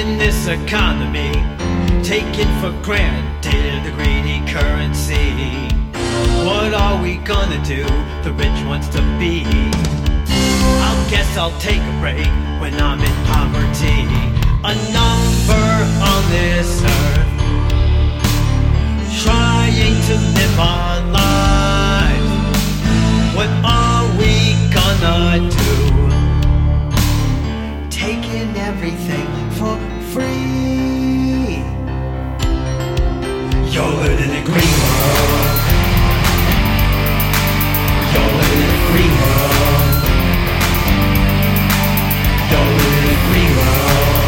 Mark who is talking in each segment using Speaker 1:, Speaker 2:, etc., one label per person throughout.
Speaker 1: in this economy, taken for granted the greedy currency. What are we gonna do? The rich wants to be. I guess I'll take a break when I'm in poverty. A You're living in a green world. You're living in a green world. You're living in a green world.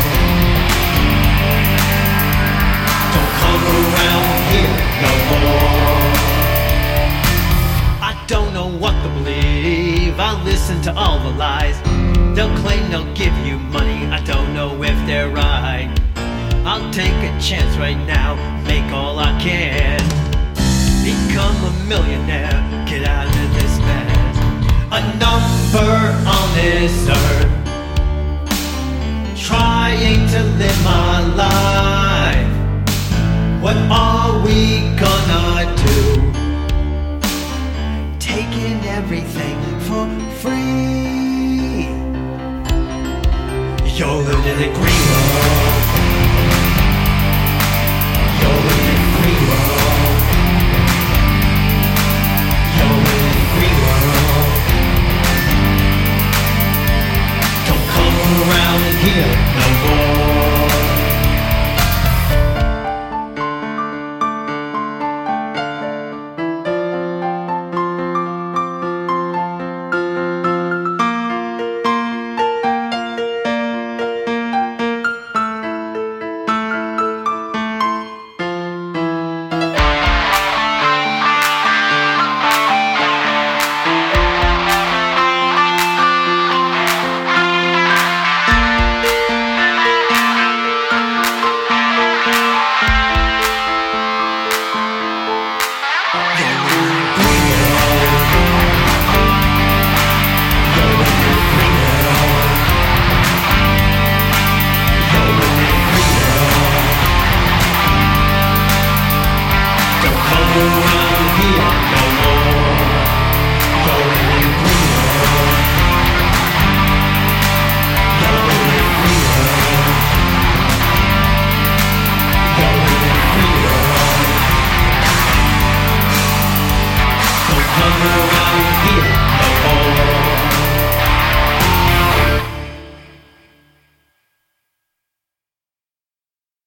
Speaker 1: Don't come around here no more. I don't know what to believe. I listen to all the lies. They'll claim they'll give you money. I don't know if they're right. I'll take a chance right now, make all I can. Become a millionaire, get out of this mess. A number on this earth, trying to live my life. What are we gonna do? Taking everything for free. You're living in green world. around here no more.